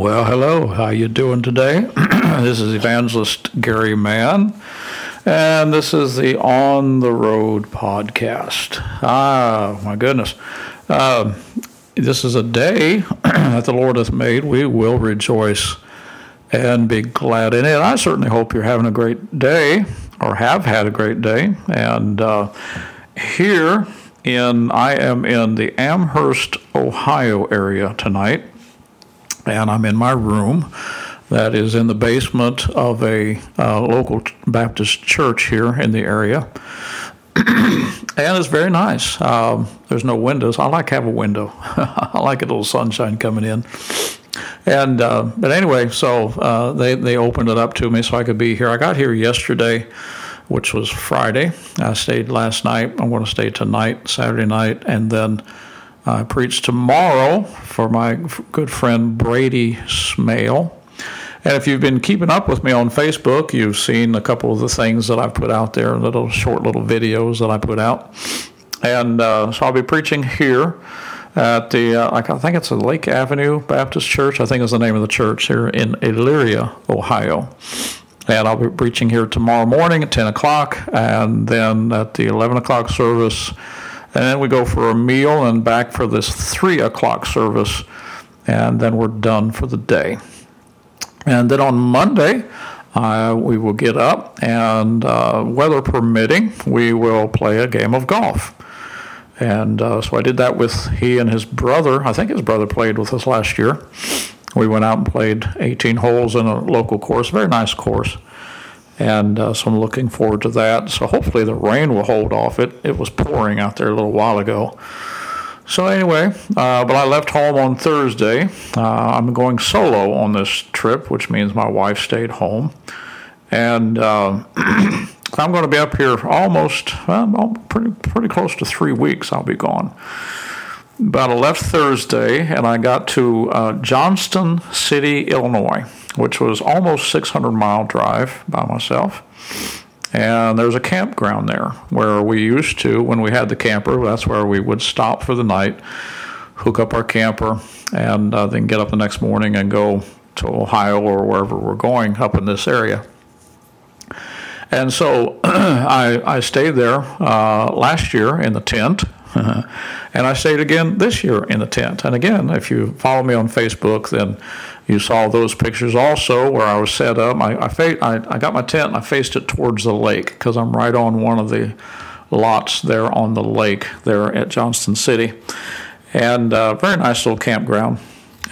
Well, hello. How you doing today? this is Evangelist Gary Mann, and this is the On the Road podcast. Ah, my goodness. Uh, this is a day that the Lord hath made. We will rejoice and be glad in it. I certainly hope you're having a great day or have had a great day. And uh, here in, I am in the Amherst, Ohio area tonight and I'm in my room that is in the basement of a uh, local Baptist church here in the area. and it's very nice. Um, there's no windows. I like have a window. I like a little sunshine coming in. And uh, but anyway, so uh, they they opened it up to me so I could be here. I got here yesterday, which was Friday. I stayed last night. I'm going to stay tonight, Saturday night, and then I preach tomorrow for my good friend Brady Smale. And if you've been keeping up with me on Facebook, you've seen a couple of the things that I've put out there, little short little videos that I put out. And uh, so I'll be preaching here at the, uh, I think it's the Lake Avenue Baptist Church, I think is the name of the church here in Elyria, Ohio. And I'll be preaching here tomorrow morning at 10 o'clock, and then at the 11 o'clock service, and then we go for a meal and back for this three o'clock service, and then we're done for the day. And then on Monday, uh, we will get up and, uh, weather permitting, we will play a game of golf. And uh, so I did that with he and his brother. I think his brother played with us last year. We went out and played 18 holes in a local course, very nice course and uh, so I'm looking forward to that. So hopefully the rain will hold off. It it was pouring out there a little while ago. So anyway, uh, but I left home on Thursday. Uh, I'm going solo on this trip, which means my wife stayed home, and uh, I'm going to be up here almost well, pretty pretty close to three weeks. I'll be gone. But I left Thursday, and I got to uh, Johnston City, Illinois which was almost 600 mile drive by myself. And there's a campground there where we used to, when we had the camper, that's where we would stop for the night, hook up our camper, and uh, then get up the next morning and go to Ohio or wherever we're going up in this area. And so I, I stayed there uh, last year in the tent, and I stayed again this year in the tent. And again, if you follow me on Facebook, then you saw those pictures also where I was set up. I, I, fa- I, I got my tent and I faced it towards the lake because I'm right on one of the lots there on the lake there at Johnston City. And uh, very nice little campground.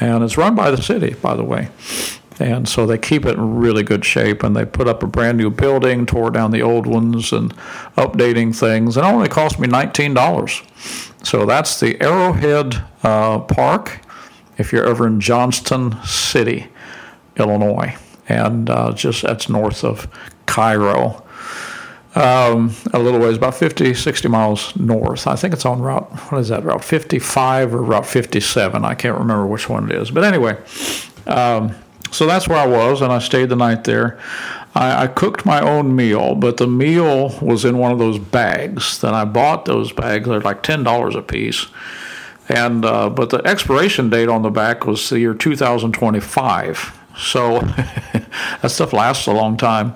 And it's run by the city, by the way. And so they keep it in really good shape, and they put up a brand new building, tore down the old ones, and updating things. And it only cost me $19. So that's the Arrowhead uh, Park if you're ever in Johnston City, Illinois, and uh, just that's north of Cairo. Um, a little ways, about 50, 60 miles north. I think it's on Route, what is that, Route 55 or Route 57? I can't remember which one it is. But anyway, um, so that's where I was, and I stayed the night there. I, I, cooked my own meal, but the meal was in one of those bags. Then I bought those bags, they're like $10 a piece and uh, but the expiration date on the back was the year 2025. So that stuff lasts a long time.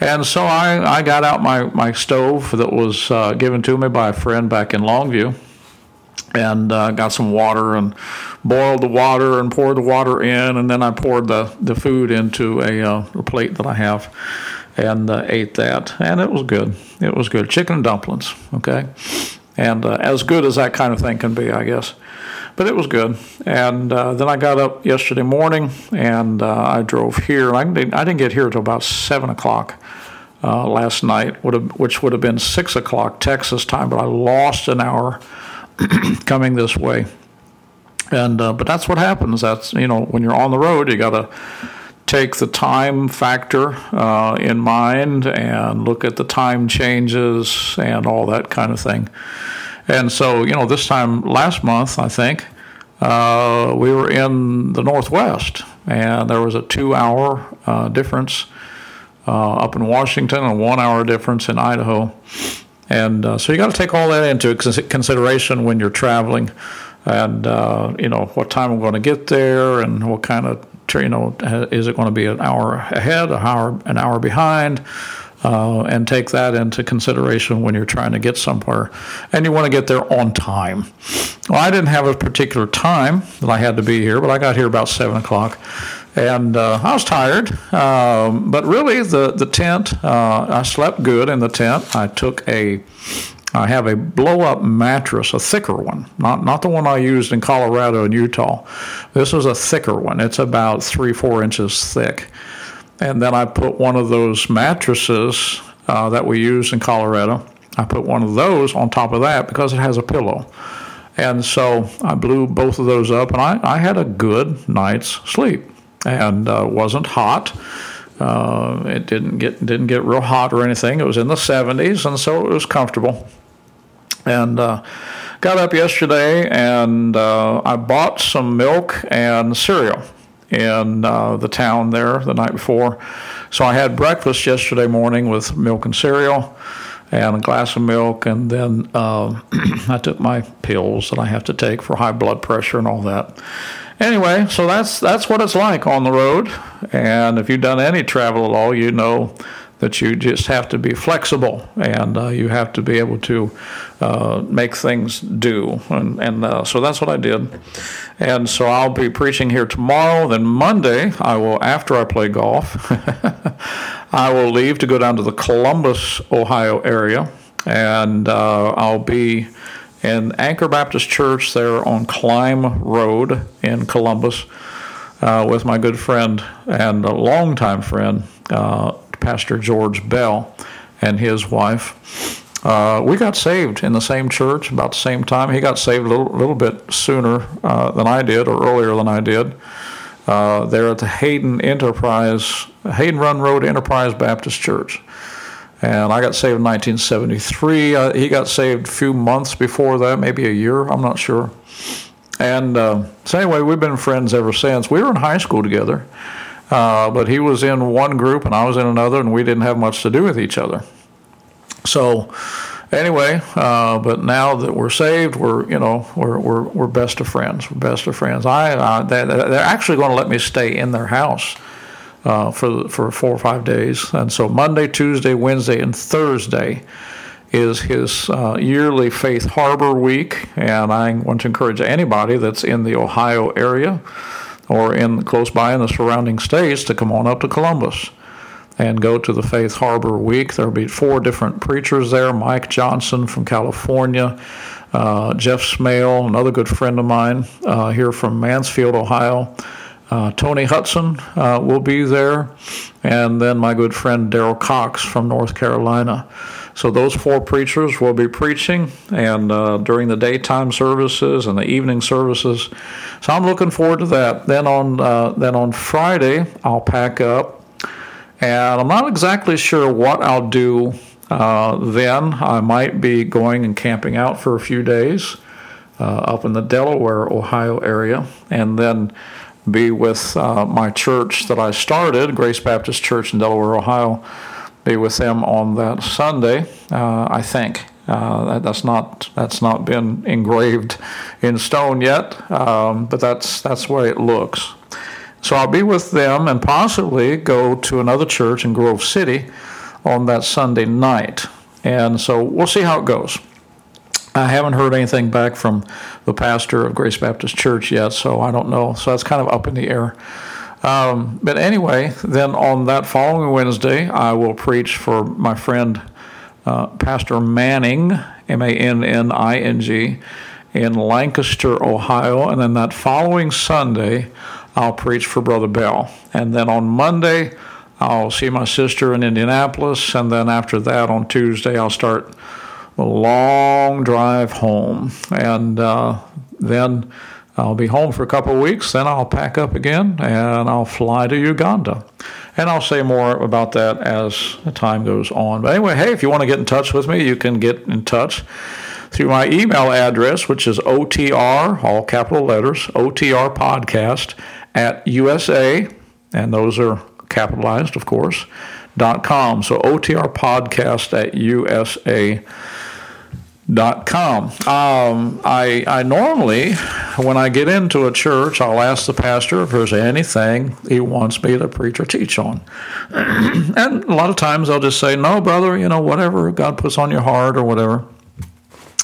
And so I, I got out my, my stove that was uh, given to me by a friend back in Longview and uh, got some water and boiled the water and poured the water in. And then I poured the, the food into a, uh, a plate that I have and uh, ate that. And it was good. It was good. Chicken and dumplings, okay? And uh, as good as that kind of thing can be, I guess. But it was good. And uh, then I got up yesterday morning and uh, I drove here. I didn't, I didn't get here until about 7 o'clock uh, last night, which would have been 6 o'clock Texas time, but I lost an hour coming this way. And uh, but that's what happens. That's you know when you're on the road, you got to take the time factor uh, in mind and look at the time changes and all that kind of thing. And so, you know, this time last month, I think, uh, we were in the Northwest, and there was a two hour uh, difference uh, up in Washington and a one hour difference in Idaho. And uh, so you got to take all that into consideration when you're traveling and uh, you know what time I'm going to get there, and what kind of you know is it going to be an hour ahead, an hour an hour behind. Uh, and take that into consideration when you're trying to get somewhere and you want to get there on time. Well, I didn't have a particular time that I had to be here, but I got here about 7 o'clock and uh, I was tired. Um, but really, the the tent, uh, I slept good in the tent. I took a, I have a blow up mattress, a thicker one, not not the one I used in Colorado and Utah. This is a thicker one. It's about three four inches thick, and then I put one of those mattresses uh, that we use in Colorado. I put one of those on top of that because it has a pillow. And so I blew both of those up, and I, I had a good night's sleep and uh, wasn't hot. Uh, it didn't get didn't get real hot or anything. It was in the 70s, and so it was comfortable. And uh, got up yesterday, and uh, I bought some milk and cereal in uh, the town there the night before. So I had breakfast yesterday morning with milk and cereal and a glass of milk, and then uh, I took my pills that I have to take for high blood pressure and all that. Anyway, so that's that's what it's like on the road. And if you've done any travel at all, you know that you just have to be flexible and uh, you have to be able to uh, make things do. And, and uh, so that's what I did. And so I'll be preaching here tomorrow. Then Monday, I will, after I play golf, I will leave to go down to the Columbus, Ohio area. And uh, I'll be in Anchor Baptist Church there on Clime Road in Columbus uh, with my good friend and a longtime friend, uh, Pastor George Bell, and his wife. Uh, we got saved in the same church about the same time. He got saved a little, little bit sooner uh, than I did, or earlier than I did. Uh, there at the Hayden Enterprise, Hayden Run Road Enterprise Baptist Church. And I got saved in 1973. Uh, he got saved a few months before that, maybe a year, I'm not sure. And uh, so, anyway, we've been friends ever since. We were in high school together, uh, but he was in one group and I was in another, and we didn't have much to do with each other. So, anyway, uh, but now that we're saved, we're you know we're we're, we're best of friends. We're best of friends. I uh, they, they're actually going to let me stay in their house uh, for for four or five days. And so Monday, Tuesday, Wednesday, and Thursday is his uh, yearly Faith Harbor Week, and I want to encourage anybody that's in the Ohio area or in close by in the surrounding states to come on up to Columbus and go to the Faith Harbor Week. There'll be four different preachers there: Mike Johnson from California. Uh, Jeff Smale, another good friend of mine uh, here from Mansfield, Ohio, uh, Tony Hudson uh, will be there, and then my good friend Daryl Cox from North Carolina. So those four preachers will be preaching, and uh, during the daytime services and the evening services. So I'm looking forward to that. Then on uh, then on Friday I'll pack up, and I'm not exactly sure what I'll do. Uh, then I might be going and camping out for a few days uh, up in the Delaware, Ohio area, and then be with uh, my church that I started, Grace Baptist Church in Delaware, Ohio. Be with them on that Sunday, uh, I think. Uh, that, that's not that's not been engraved in stone yet, um, but that's that's the way it looks. So I'll be with them and possibly go to another church in Grove City on that Sunday night. And so we'll see how it goes. I haven't heard anything back from the pastor of Grace Baptist Church yet, so I don't know. So that's kind of up in the air. Um, but anyway, then on that following Wednesday, I will preach for my friend uh, Pastor Manning, M A N N I N G, in Lancaster, Ohio. And then that following Sunday, I'll preach for Brother Bell. And then on Monday, I'll see my sister in Indianapolis. And then after that, on Tuesday, I'll start a long drive home. And uh, then I'll be home for a couple of weeks. Then I'll pack up again and I'll fly to Uganda. And I'll say more about that as time goes on. But anyway, hey, if you want to get in touch with me, you can get in touch through my email address, which is OTR, all capital letters, OTR podcast at USA, and those are capitalized, of course, dot com. So OTR podcast at USA dot com. Um, I, I normally when I get into a church, I'll ask the pastor if there's anything he wants me to preach or teach on. and a lot of times they'll just say, no, brother, you know, whatever God puts on your heart or whatever.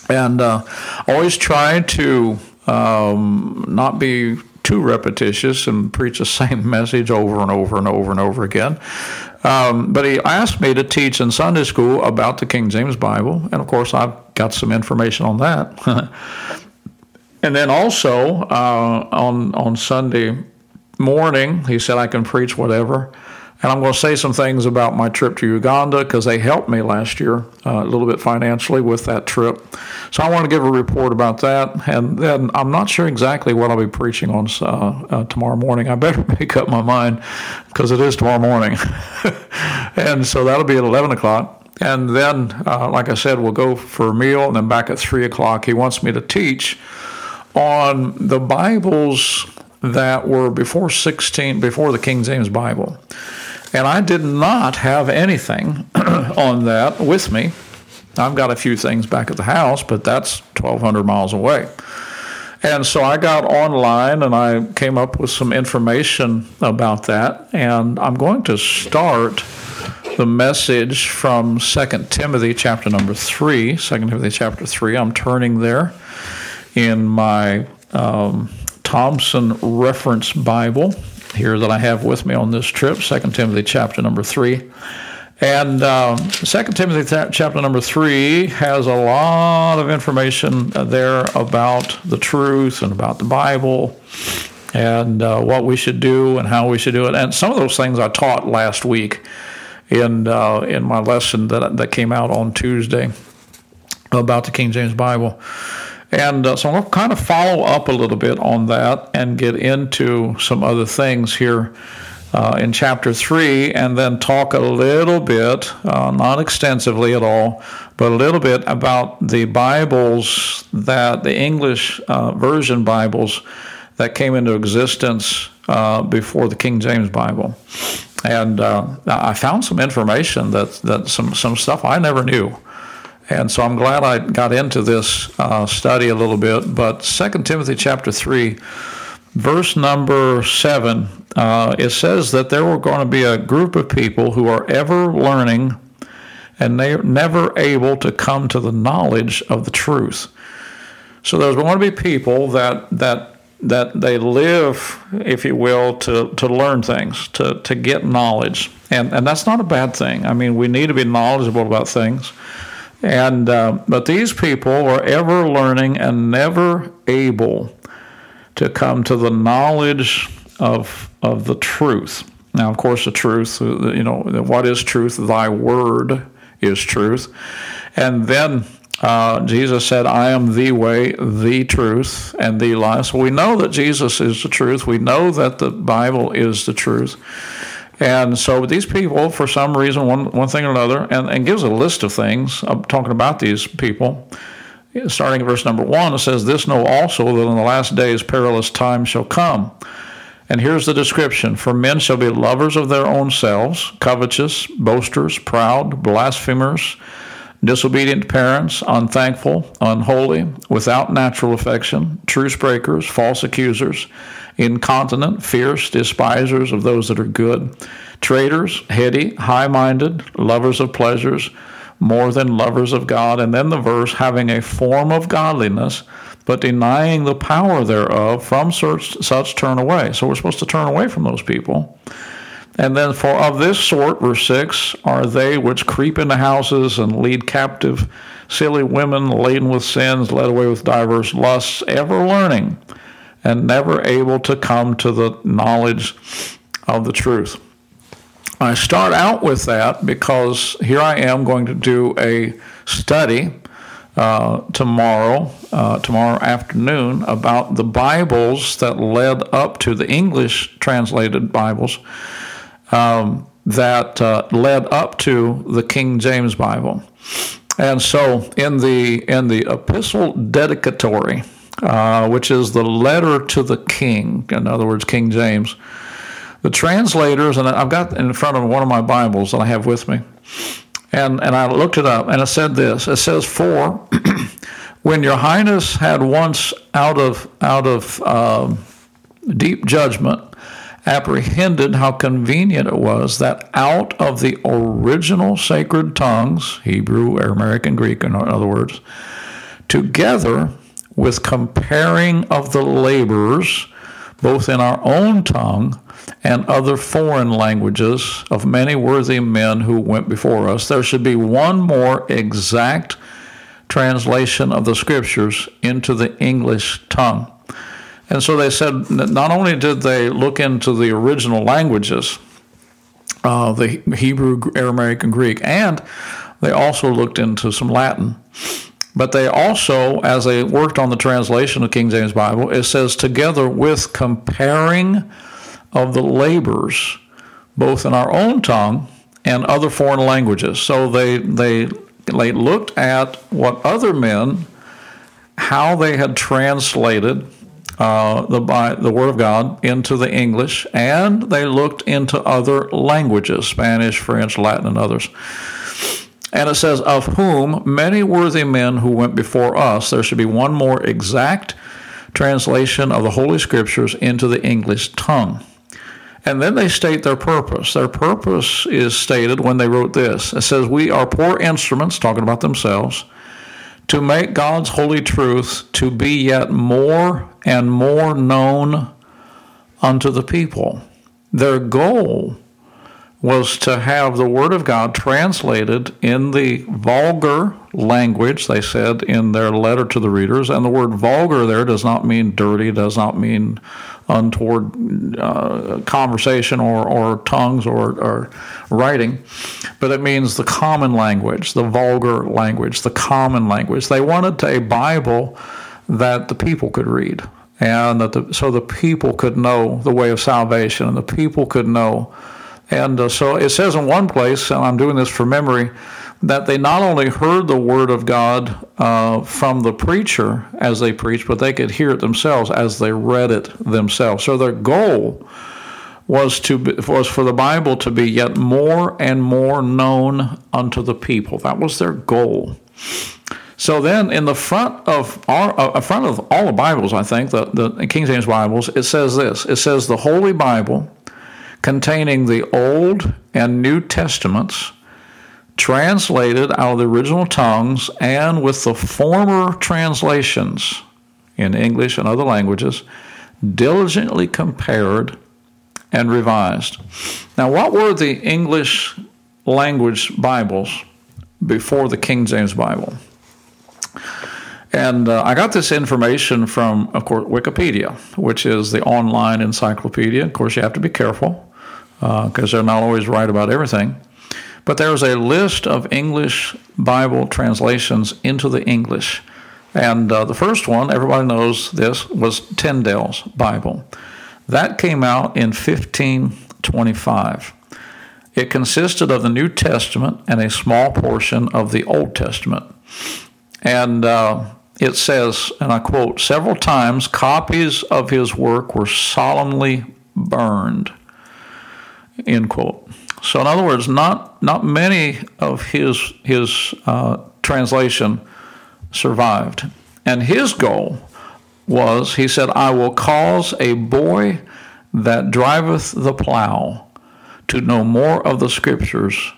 And uh, always try to um, not be too repetitious and preach the same message over and over and over and over again. Um, but he asked me to teach in Sunday school about the King James Bible, and of course, I've got some information on that. and then also uh, on on Sunday morning, he said I can preach whatever. And I'm going to say some things about my trip to Uganda because they helped me last year uh, a little bit financially with that trip. So I want to give a report about that. And then I'm not sure exactly what I'll be preaching on uh, uh, tomorrow morning. I better make up my mind because it is tomorrow morning. and so that'll be at 11 o'clock. And then, uh, like I said, we'll go for a meal and then back at 3 o'clock. He wants me to teach on the Bibles that were before 16, before the King James Bible. And I did not have anything on that with me. I've got a few things back at the house, but that's 1,200 miles away. And so I got online and I came up with some information about that. And I'm going to start the message from 2 Timothy chapter number 3. 2 Timothy chapter 3. I'm turning there in my um, Thompson Reference Bible here that I have with me on this trip, 2 Timothy chapter number 3. And um, 2 Timothy chapter number 3 has a lot of information there about the truth and about the Bible and uh, what we should do and how we should do it. And some of those things I taught last week in, uh, in my lesson that, that came out on Tuesday about the King James Bible. And uh, so I'm going to kind of follow up a little bit on that and get into some other things here uh, in chapter 3 and then talk a little bit, uh, not extensively at all, but a little bit about the Bibles that the English uh, version Bibles that came into existence uh, before the King James Bible. And uh, I found some information that, that some, some stuff I never knew. And so I'm glad I got into this uh, study a little bit. But 2 Timothy chapter 3, verse number 7, uh, it says that there were going to be a group of people who are ever learning and they're never able to come to the knowledge of the truth. So there's going to be people that, that that they live, if you will, to, to learn things, to, to get knowledge. And, and that's not a bad thing. I mean, we need to be knowledgeable about things. And uh, but these people were ever learning and never able to come to the knowledge of of the truth. Now, of course, the truth, uh, you know, what is truth? Thy word is truth. And then uh, Jesus said, I am the way, the truth, and the life. So we know that Jesus is the truth. We know that the Bible is the truth. And so these people, for some reason, one, one thing or another, and, and gives a list of things I'm talking about these people. Starting at verse number one, it says, This know also that in the last days perilous times shall come. And here's the description For men shall be lovers of their own selves, covetous, boasters, proud, blasphemers, disobedient parents, unthankful, unholy, without natural affection, truce breakers, false accusers incontinent, fierce, despisers of those that are good, traitors, heady, high minded, lovers of pleasures, more than lovers of God. And then the verse, having a form of godliness, but denying the power thereof, from such, such turn away. So we're supposed to turn away from those people. And then, for of this sort, verse 6, are they which creep into houses and lead captive silly women laden with sins, led away with diverse lusts, ever learning and never able to come to the knowledge of the truth. I start out with that because here I am going to do a study uh, tomorrow, uh, tomorrow afternoon, about the Bibles that led up to the English translated Bibles um, that uh, led up to the King James Bible. And so, in the in the epistle dedicatory, uh, which is the letter to the king, in other words, King James. The translators, and I've got in front of one of my Bibles that I have with me, and, and I looked it up, and it said this it says, For When your highness had once out of out of um, deep judgment apprehended how convenient it was that out of the original sacred tongues, Hebrew, Aramaic, and Greek, in other words, together with comparing of the labors, both in our own tongue and other foreign languages of many worthy men who went before us, there should be one more exact translation of the scriptures into the English tongue. And so they said not only did they look into the original languages, uh, the Hebrew, Aramaic, and Greek, and they also looked into some Latin. But they also, as they worked on the translation of King James Bible, it says together with comparing of the labors, both in our own tongue and other foreign languages. So they they they looked at what other men, how they had translated uh, the by the Word of God into the English, and they looked into other languages, Spanish, French, Latin, and others. And it says, Of whom many worthy men who went before us, there should be one more exact translation of the Holy Scriptures into the English tongue. And then they state their purpose. Their purpose is stated when they wrote this. It says, We are poor instruments, talking about themselves, to make God's holy truth to be yet more and more known unto the people. Their goal was to have the Word of God translated in the vulgar language, they said in their letter to the readers. And the word vulgar there does not mean dirty, does not mean untoward uh, conversation or, or tongues or, or writing, but it means the common language, the vulgar language, the common language. They wanted a Bible that the people could read. And that the, so the people could know the way of salvation, and the people could know and uh, so it says in one place, and I'm doing this for memory, that they not only heard the word of God uh, from the preacher as they preached, but they could hear it themselves as they read it themselves. So their goal was to be, was for the Bible to be yet more and more known unto the people. That was their goal. So then, in the front of our, uh, front of all the Bibles, I think the, the King James Bibles, it says this. It says the Holy Bible containing the Old and New Testaments, translated out of the original tongues and with the former translations in English and other languages, diligently compared and revised. Now, what were the English language Bibles before the King James Bible? And uh, I got this information from, of course, Wikipedia, which is the online encyclopedia. Of course, you have to be careful because uh, they're not always right about everything. But there's a list of English Bible translations into the English. And uh, the first one, everybody knows this, was Tyndale's Bible. That came out in 1525. It consisted of the New Testament and a small portion of the Old Testament. And uh, it says, and I quote, several times copies of his work were solemnly burned End quote. So, in other words, not not many of his his uh, translation survived, and his goal was, he said, "I will cause a boy that driveth the plow to know more of the scriptures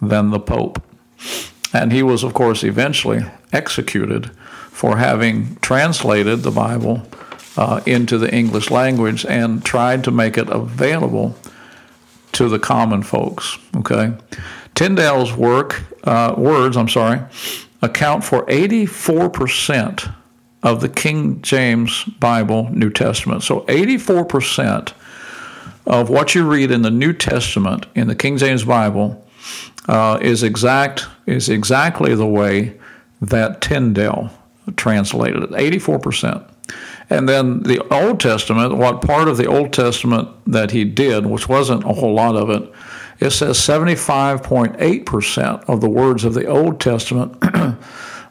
than the Pope." And he was, of course, eventually executed for having translated the Bible uh, into the English language and tried to make it available to the common folks. Okay, Tyndale's work uh, words, I'm sorry, account for 84 percent of the King James Bible New Testament. So 84 percent of what you read in the New Testament in the King James Bible uh, is exact is exactly the way that Tyndale translated it. 84 percent. And then the Old Testament, what part of the Old Testament that he did, which wasn't a whole lot of it, it says 75.8% of the words of the Old Testament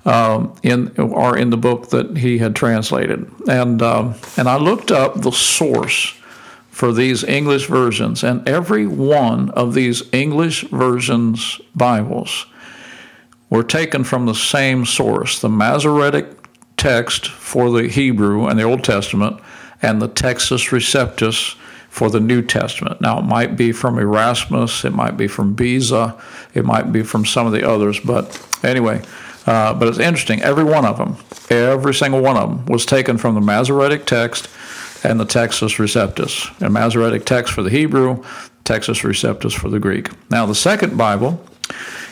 um, in, are in the book that he had translated. And, um, and I looked up the source for these English versions, and every one of these English versions Bibles were taken from the same source, the Masoretic text for the Hebrew and the Old Testament, and the Textus Receptus for the New Testament. Now, it might be from Erasmus, it might be from Beza, it might be from some of the others, but anyway, uh, but it's interesting. Every one of them, every single one of them, was taken from the Masoretic text and the Textus Receptus. A Masoretic text for the Hebrew, Textus Receptus for the Greek. Now, the second Bible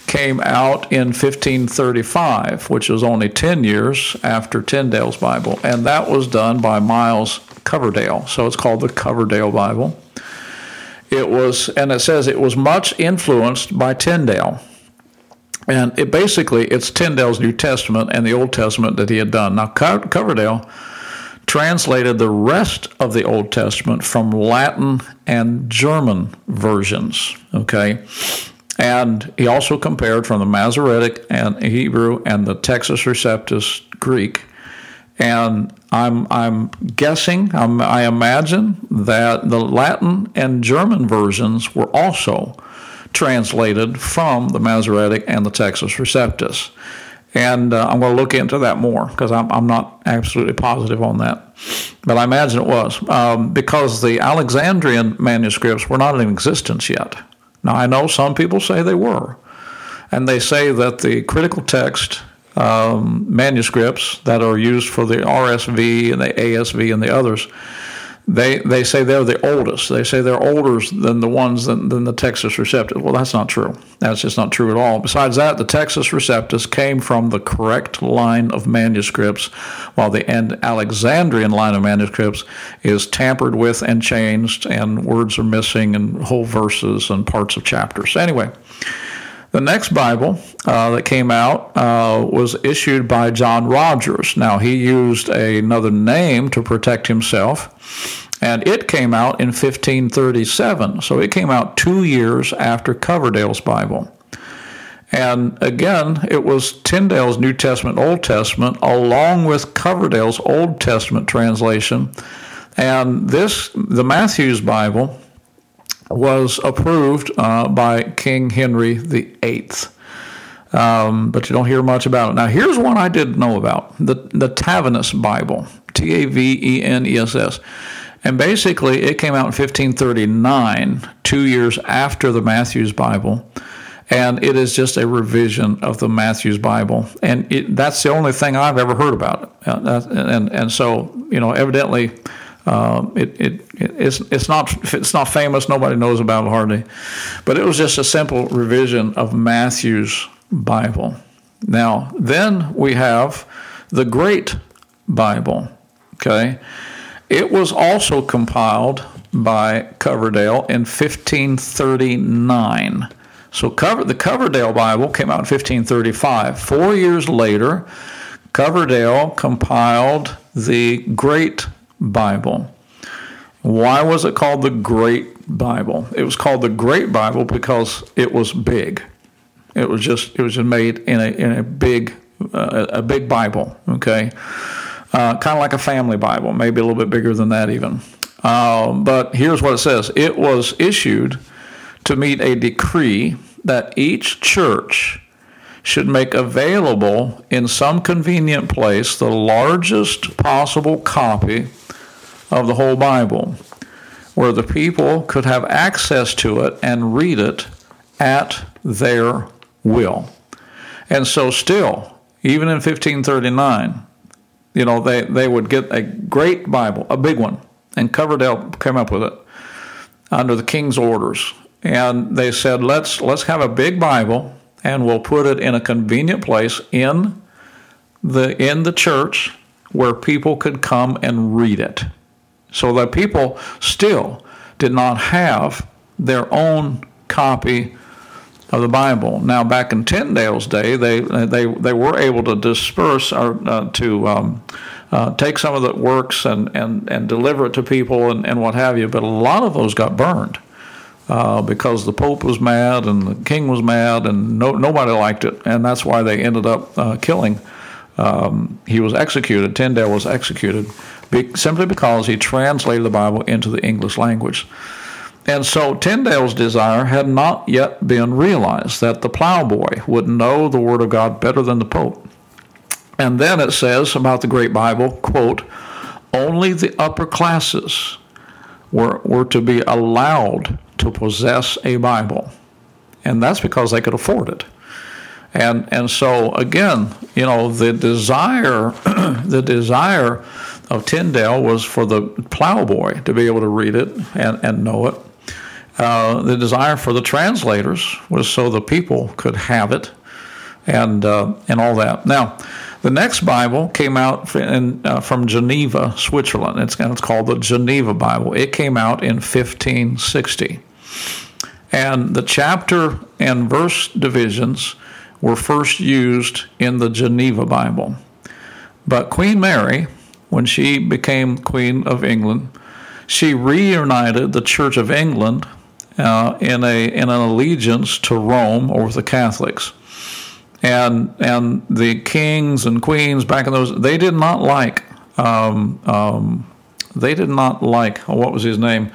came out in 1535, which was only 10 years after Tyndale's Bible, and that was done by Miles Coverdale. So it's called the Coverdale Bible. It was, and it says it was much influenced by Tyndale. And it basically, it's Tyndale's New Testament and the Old Testament that he had done. Now, Coverdale translated the rest of the Old Testament from Latin and German versions. Okay. And he also compared from the Masoretic and Hebrew and the Textus Receptus Greek. And I'm, I'm guessing, I'm, I imagine that the Latin and German versions were also translated from the Masoretic and the Textus Receptus. And uh, I'm going to look into that more because I'm, I'm not absolutely positive on that. But I imagine it was um, because the Alexandrian manuscripts were not in existence yet. Now, I know some people say they were. And they say that the critical text um, manuscripts that are used for the RSV and the ASV and the others they they say they're the oldest. They say they're older than the ones than, than the Textus Receptus. Well, that's not true. That's just not true at all. Besides that, the Textus Receptus came from the correct line of manuscripts, while the Alexandrian line of manuscripts is tampered with and changed, and words are missing, and whole verses and parts of chapters. Anyway. The next Bible uh, that came out uh, was issued by John Rogers. Now, he used another name to protect himself, and it came out in 1537. So it came out two years after Coverdale's Bible. And again, it was Tyndale's New Testament, Old Testament, along with Coverdale's Old Testament translation. And this, the Matthew's Bible, was approved uh, by King Henry VIII. Um, but you don't hear much about it. Now, here's one I didn't know about the, the Taveness Bible, T A V E N E S S. And basically, it came out in 1539, two years after the Matthews Bible. And it is just a revision of the Matthews Bible. And it, that's the only thing I've ever heard about it. Uh, and, and so, you know, evidently, um, it, it, it's, it's, not, it's not famous, nobody knows about it hardly. But it was just a simple revision of Matthew's Bible. Now, then we have the Great Bible. Okay? It was also compiled by Coverdale in 1539. So cover, the Coverdale Bible came out in 1535. Four years later, Coverdale compiled the Great Bible. Why was it called the Great Bible? It was called the Great Bible because it was big. It was just it was just made in a in a big uh, a big Bible. Okay, uh, kind of like a family Bible, maybe a little bit bigger than that even. Uh, but here's what it says: It was issued to meet a decree that each church should make available in some convenient place the largest possible copy of the whole Bible, where the people could have access to it and read it at their will. And so, still, even in 1539, you know, they, they would get a great Bible, a big one, and Coverdale came up with it under the king's orders. And they said, let's, let's have a big Bible and we'll put it in a convenient place in the, in the church where people could come and read it. So that people still did not have their own copy of the Bible. Now, back in Tyndale's day, they they they were able to disperse or uh, to um, uh, take some of the works and, and, and deliver it to people and, and what have you. But a lot of those got burned uh, because the Pope was mad and the King was mad and no, nobody liked it, and that's why they ended up uh, killing. Um, he was executed. Tyndale was executed simply because he translated the Bible into the English language. And so Tyndale's desire had not yet been realized that the plowboy would know the Word of God better than the Pope. And then it says about the Great Bible, quote, only the upper classes were, were to be allowed to possess a Bible. And that's because they could afford it. And, and so again, you know, the desire, the desire of Tyndale was for the plowboy to be able to read it and, and know it. Uh, the desire for the translators was so the people could have it and, uh, and all that. Now, the next Bible came out in, uh, from Geneva, Switzerland. It's, it's called the Geneva Bible. It came out in 1560. And the chapter and verse divisions were first used in the Geneva Bible. But Queen Mary, when she became Queen of England, she reunited the Church of England uh, in a in an allegiance to Rome or the Catholics. And and the kings and queens back in those they did not like um, um, they did not like what was his name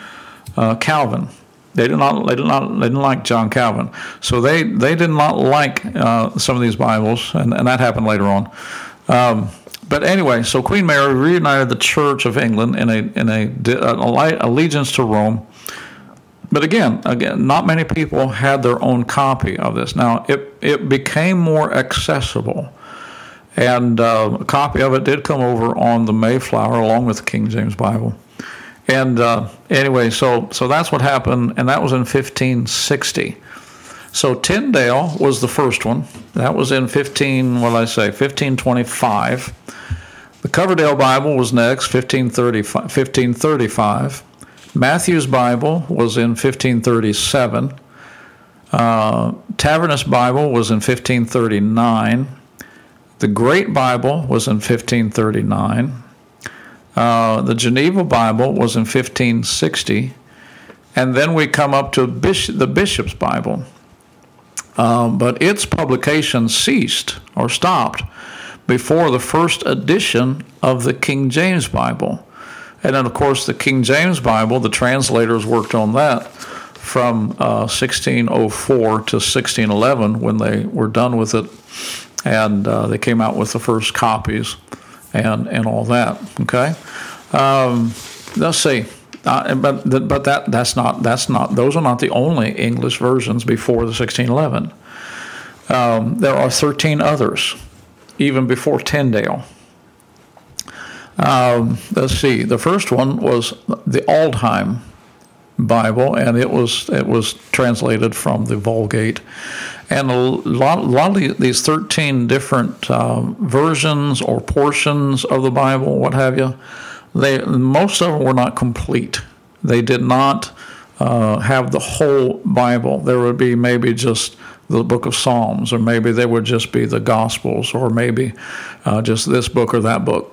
uh, Calvin. They did not. They did not. They didn't like John Calvin. So they they did not like uh, some of these Bibles, and, and that happened later on. Um, but anyway, so Queen Mary reunited the Church of England in a in a, allegiance to Rome. But again, again, not many people had their own copy of this. Now it it became more accessible, and uh, a copy of it did come over on the Mayflower along with the King James Bible. And uh, anyway, so so that's what happened, and that was in 1560. So Tyndale was the first one. That was in 15, what did I say, 1525. The Coverdale Bible was next, 1535. 1535. Matthew's Bible was in 1537. Uh, Tavernus Bible was in 1539. The Great Bible was in 1539. Uh, the Geneva Bible was in 1560. And then we come up to the Bishop's Bible. Um, but its publication ceased or stopped before the first edition of the King James Bible. And then, of course, the King James Bible, the translators worked on that from uh, 1604 to 1611 when they were done with it. And uh, they came out with the first copies and, and all that. Okay? Um, let's see. Uh, but but that that's not that's not those are not the only English versions before the 1611. Um, there are 13 others even before Tyndale. Um, let's see. The first one was the Aldhelm Bible, and it was it was translated from the Vulgate. And a lot, a lot of these 13 different uh, versions or portions of the Bible, what have you, they most of them were not complete. They did not uh, have the whole Bible. There would be maybe just the book of Psalms, or maybe they would just be the Gospels, or maybe uh, just this book or that book.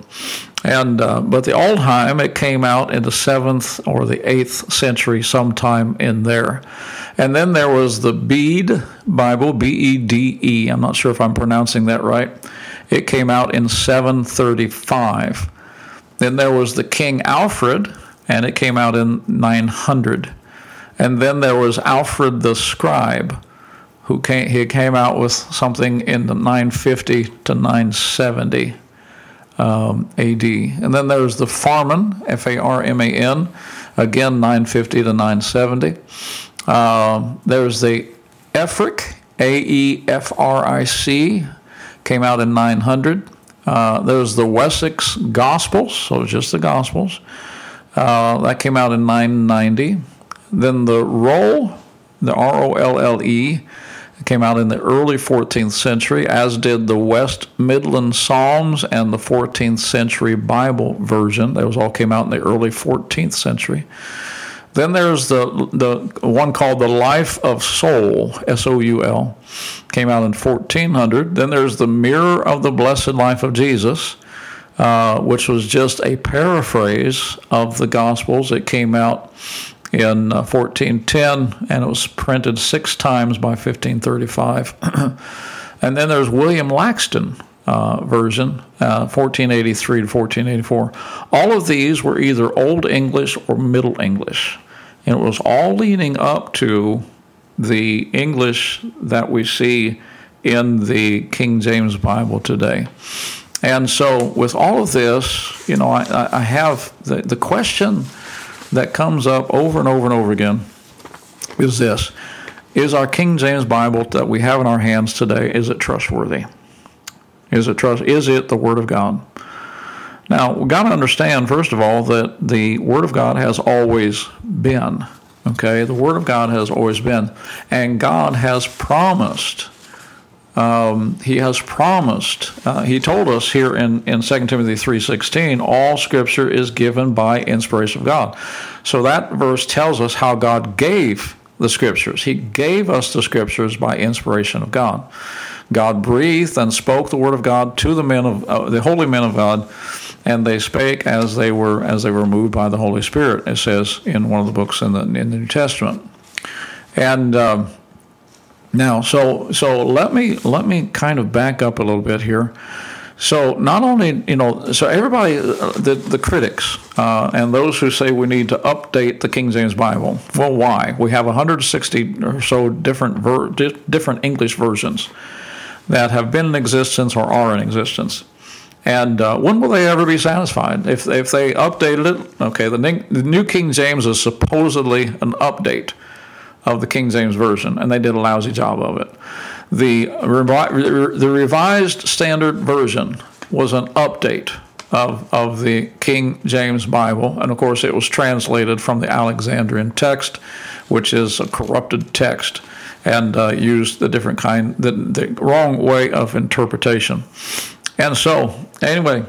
And uh, but the Aldhelm it came out in the seventh or the eighth century, sometime in there. And then there was the Bede Bible, B E D E. I'm not sure if I'm pronouncing that right. It came out in 735. Then there was the King Alfred, and it came out in 900. And then there was Alfred the Scribe, who came, he came out with something in the 950 to 970 um, AD. And then there's the Farman, F A R M A N, again 950 to 970. Um, there's the Efric, A E F R I C, came out in 900. Uh, there's the Wessex Gospels, so just the Gospels. Uh, that came out in 990. Then the Rolle, the R O L L E, came out in the early 14th century, as did the West Midland Psalms and the 14th century Bible version. Those all came out in the early 14th century. Then there's the the one called the Life of Soul, S O U L, came out in 1400. Then there's the Mirror of the Blessed Life of Jesus, uh, which was just a paraphrase of the Gospels. It came out in uh, 1410 and it was printed six times by 1535. and then there's William Caxton. Uh, version, uh, 1483 to 1484. All of these were either Old English or Middle English. And it was all leading up to the English that we see in the King James Bible today. And so, with all of this, you know, I, I have the, the question that comes up over and over and over again is this Is our King James Bible that we have in our hands today, is it trustworthy? Is it trust? Is it the Word of God? Now, we've got to understand, first of all, that the Word of God has always been. Okay? The Word of God has always been. And God has promised. Um, he has promised. Uh, he told us here in, in 2 Timothy 3.16, all Scripture is given by inspiration of God. So that verse tells us how God gave the Scriptures. He gave us the Scriptures by inspiration of God. God breathed and spoke the word of God to the men of uh, the holy men of God, and they spake as they were as they were moved by the Holy Spirit. It says in one of the books in the in the New Testament, and. Um, now, so so let me let me kind of back up a little bit here. So not only you know, so everybody, uh, the the critics uh, and those who say we need to update the King James Bible. Well, why? We have 160 or so different ver- different English versions that have been in existence or are in existence. And uh, when will they ever be satisfied? If, if they updated it, okay, the, the New King James is supposedly an update of the King James Version, and they did a lousy job of it. The, the Revised Standard Version was an update of, of the King James Bible, and of course, it was translated from the Alexandrian text, which is a corrupted text and uh, used the different kind, the, the wrong way of interpretation. And so, anyway,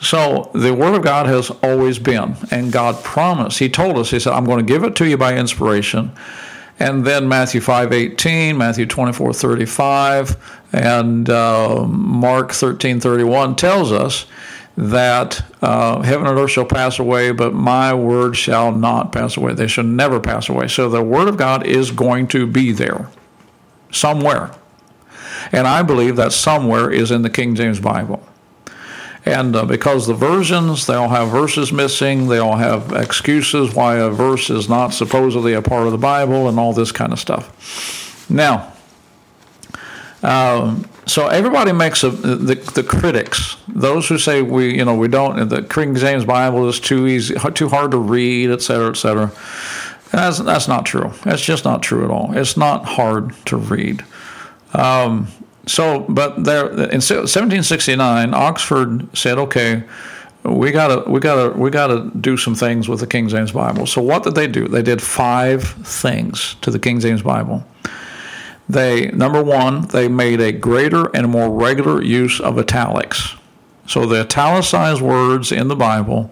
so the Word of God has always been, and God promised. He told us, He said, I'm going to give it to you by inspiration. And then Matthew 5 18, Matthew 24 35, and uh, Mark 13 31 tells us that uh, heaven and earth shall pass away, but my word shall not pass away. They shall never pass away. So the Word of God is going to be there somewhere. And I believe that somewhere is in the King James Bible. And uh, because the versions, they all have verses missing, they all have excuses why a verse is not supposedly a part of the Bible, and all this kind of stuff. Now, um, so everybody makes a, the, the critics, those who say we, you know, we don't, the King James Bible is too easy, too hard to read, et cetera, et cetera. That's, that's not true. That's just not true at all. It's not hard to read. Um, so, but there in 1769, Oxford said, "Okay, we gotta, we gotta, we gotta do some things with the King James Bible." So, what did they do? They did five things to the King James Bible. They number one, they made a greater and more regular use of italics. So, the italicized words in the Bible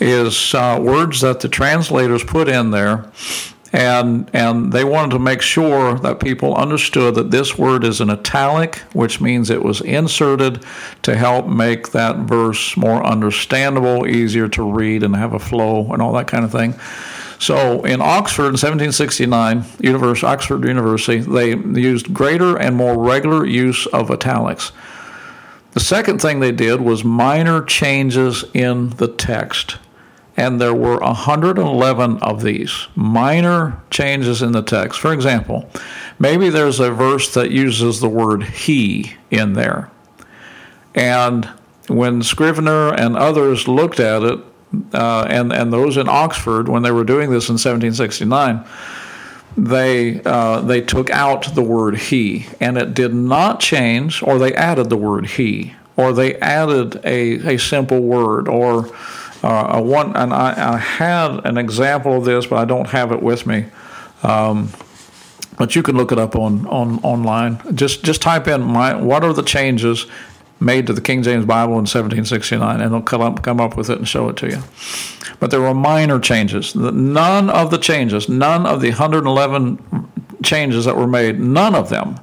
is uh, words that the translators put in there, and and they wanted to make sure that people understood that this word is an italic, which means it was inserted to help make that verse more understandable, easier to read, and have a flow and all that kind of thing. So in Oxford in 1769, University, Oxford University, they used greater and more regular use of italics. The second thing they did was minor changes in the text and there were 111 of these minor changes in the text. For example, maybe there's a verse that uses the word he in there. And when Scrivener and others looked at it, uh, and, and those in Oxford, when they were doing this in 1769, they, uh, they took out the word he, and it did not change, or they added the word he, or they added a, a simple word, or uh, one, and I, I, had an example of this, but I don't have it with me. Um, but you can look it up on, on online. Just just type in my what are the changes made to the King James Bible in 1769, and it'll come up come up with it and show it to you. But there were minor changes. None of the changes, none of the 111 changes that were made, none of them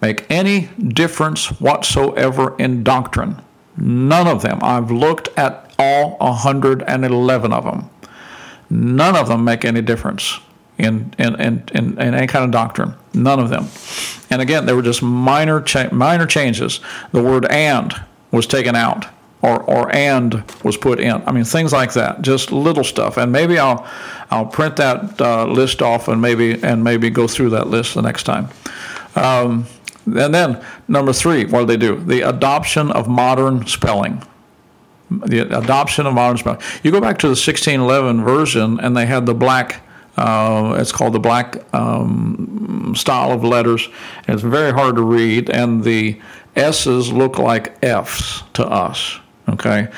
make any difference whatsoever in doctrine. None of them. I've looked at all 111 of them. None of them make any difference in, in, in, in, in any kind of doctrine. None of them. And again, they were just minor, cha- minor changes. The word and was taken out. Or, or and was put in. I mean, things like that, just little stuff. And maybe I'll, I'll print that uh, list off and maybe and maybe go through that list the next time. Um, And then number three, what did they do? The adoption of modern spelling. The adoption of modern spelling. You go back to the 1611 version, and they had the black. Uh, it's called the black um, style of letters. It's very hard to read, and the S's look like F's to us. Okay,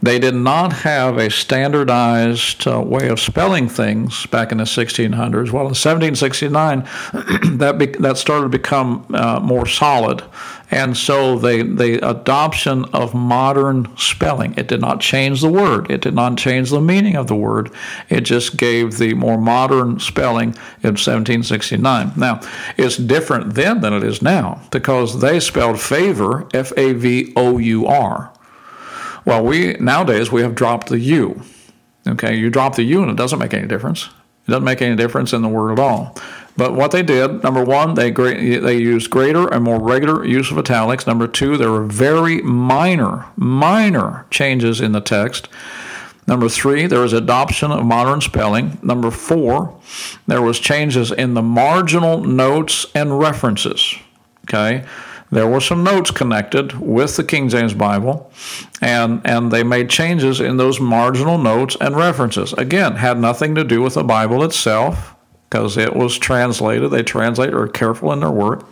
they did not have a standardized uh, way of spelling things back in the 1600s. Well, in 1769, that be, that started to become uh, more solid, and so the the adoption of modern spelling. It did not change the word. It did not change the meaning of the word. It just gave the more modern spelling in 1769. Now, it's different then than it is now because they spelled favor F A V O U R well, we nowadays we have dropped the U. Okay, you drop the U and it doesn't make any difference. It doesn't make any difference in the word at all. But what they did, number one, they they used greater and more regular use of italics. Number two, there were very minor, minor changes in the text. Number three, there was adoption of modern spelling. Number four, there was changes in the marginal notes and references. Okay, there were some notes connected with the King James Bible, and, and they made changes in those marginal notes and references. Again, had nothing to do with the Bible itself, because it was translated. They translate are careful in their work.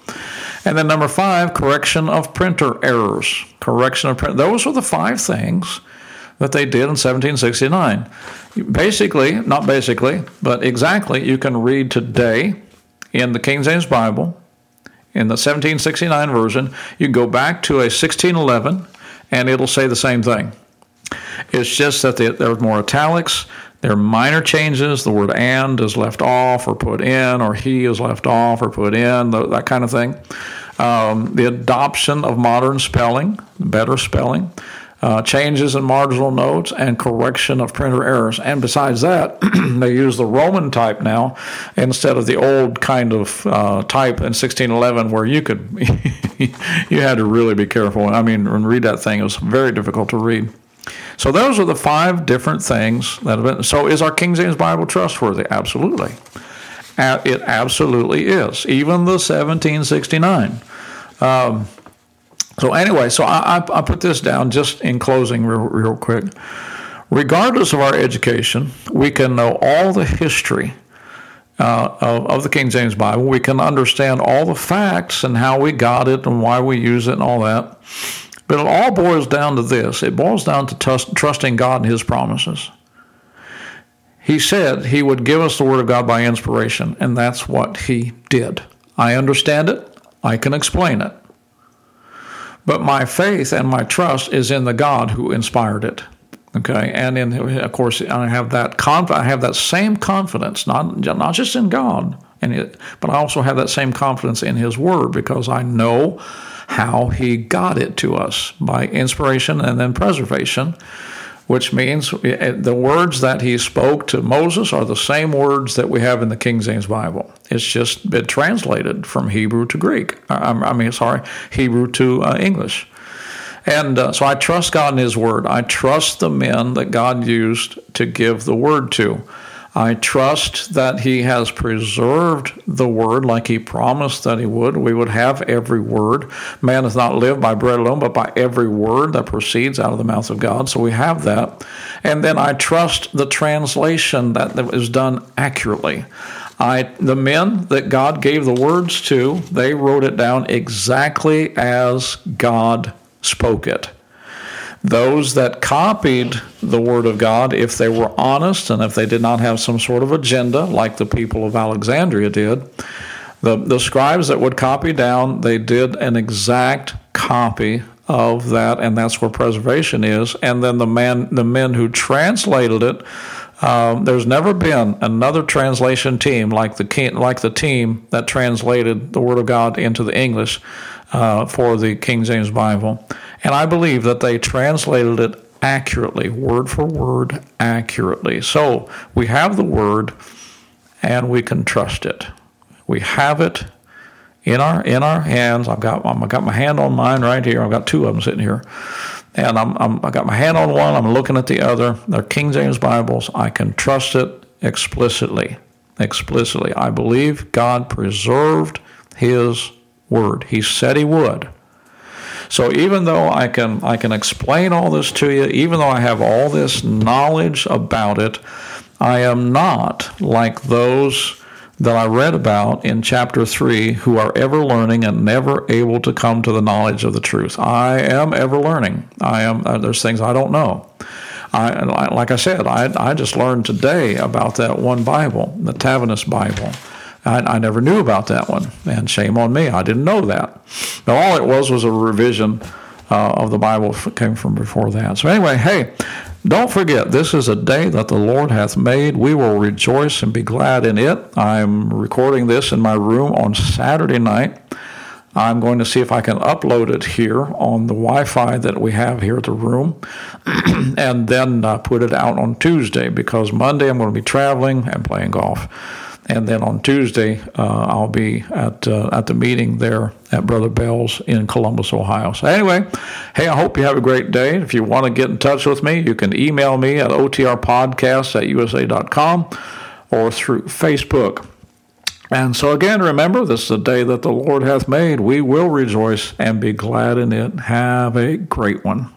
And then number five, correction of printer errors. Correction of print. Those were the five things that they did in 1769. Basically, not basically, but exactly, you can read today in the King James Bible in the 1769 version, you go back to a 1611 and it'll say the same thing. It's just that there's more italics, there are minor changes. The word and is left off or put in, or he is left off or put in, that kind of thing. Um, the adoption of modern spelling, better spelling uh, changes in marginal notes, and correction of printer errors. And besides that, they use the Roman type now instead of the old kind of uh, type in 1611 where you could, you had to really be careful. I mean, read that thing, it was very difficult to read. So those are the five different things that have been. So is our King James Bible trustworthy? Absolutely. It absolutely is. Even the 1769. Um, so anyway, so I, I, put this down just in closing, real, real quick. Regardless of our education, we can know all the history uh, of, of, the King James Bible. We can understand all the facts and how we got it and why we use it and all that. But it all boils down to this it boils down to trust, trusting God and His promises. He said He would give us the Word of God by inspiration, and that's what He did. I understand it, I can explain it. But my faith and my trust is in the God who inspired it. Okay, and in of course I have that conf- I have that same confidence, not not just in God, and it, but I also have that same confidence in His Word because I know how He got it to us by inspiration and then preservation which means eh, the words that he spoke to Moses are the same words that we have in the King James Bible. It's just been translated from Hebrew to Greek. I mean, sorry, Hebrew to uh, English. And uh, so I trust God in His Word. I trust the men that God used to give the Word to. I trust that He has preserved the word like He promised that He would. We would have every word. Man does not live by bread alone, but by every word that proceeds out of the mouth of God. So we have that. And then I trust the translation that, was done accurately. I, the men that God gave the words to, they wrote it down exactly as God spoke it. Those that copied the Word of God, if they were honest and if they did not have some sort of agenda like the people of Alexandria did, the, the scribes that would copy down, they did an exact copy of that, and that's where preservation is. And then the man, the men who translated it, um, there's never been another translation team like the like the team that translated the Word of God into the English uh, for the King James Bible. And I believe that they translated it accurately, word for word, accurately. So we have the word and we can trust it. We have it in our in our hands. I've got I've got my hand on mine right here. I've got two of them sitting here, and I'm, I'm I got my hand on one. I'm looking at the other. They're King James Bibles. I can trust it explicitly. Explicitly, I believe God preserved His word. He said he would. So even though I can I can explain all this to you, even though I have all this knowledge about it, I am not like those that I read about in chapter 3 who are ever learning and never able to come to the knowledge of the truth. I am ever learning. I am uh, there's things I don't know. I, like I said, I, I just learned today about that one Bible, the Taverner's Bible. I, I, never knew about that one, and shame on me, I didn't know that. But all it was was a revision uh, of the Bible came from before that. So anyway, hey, don't forget, this is a day that the Lord hath made. We will rejoice and be glad in it. I'm recording this in my room on Saturday night. I'm going to see if I can upload it here on the Wi Fi that we have here at the room and then uh, put it out on Tuesday because Monday I'm going to be traveling and playing golf. And then on Tuesday, uh, I'll be at uh, at the meeting there at Brother Bell's in Columbus, Ohio. So anyway, hey, I hope you have a great day. If you want to get in touch with me, you can email me at otrpodcast at usa.com or through Facebook. And so again, remember, this is the day that the Lord hath made. We will rejoice and be glad in it. Have a great one.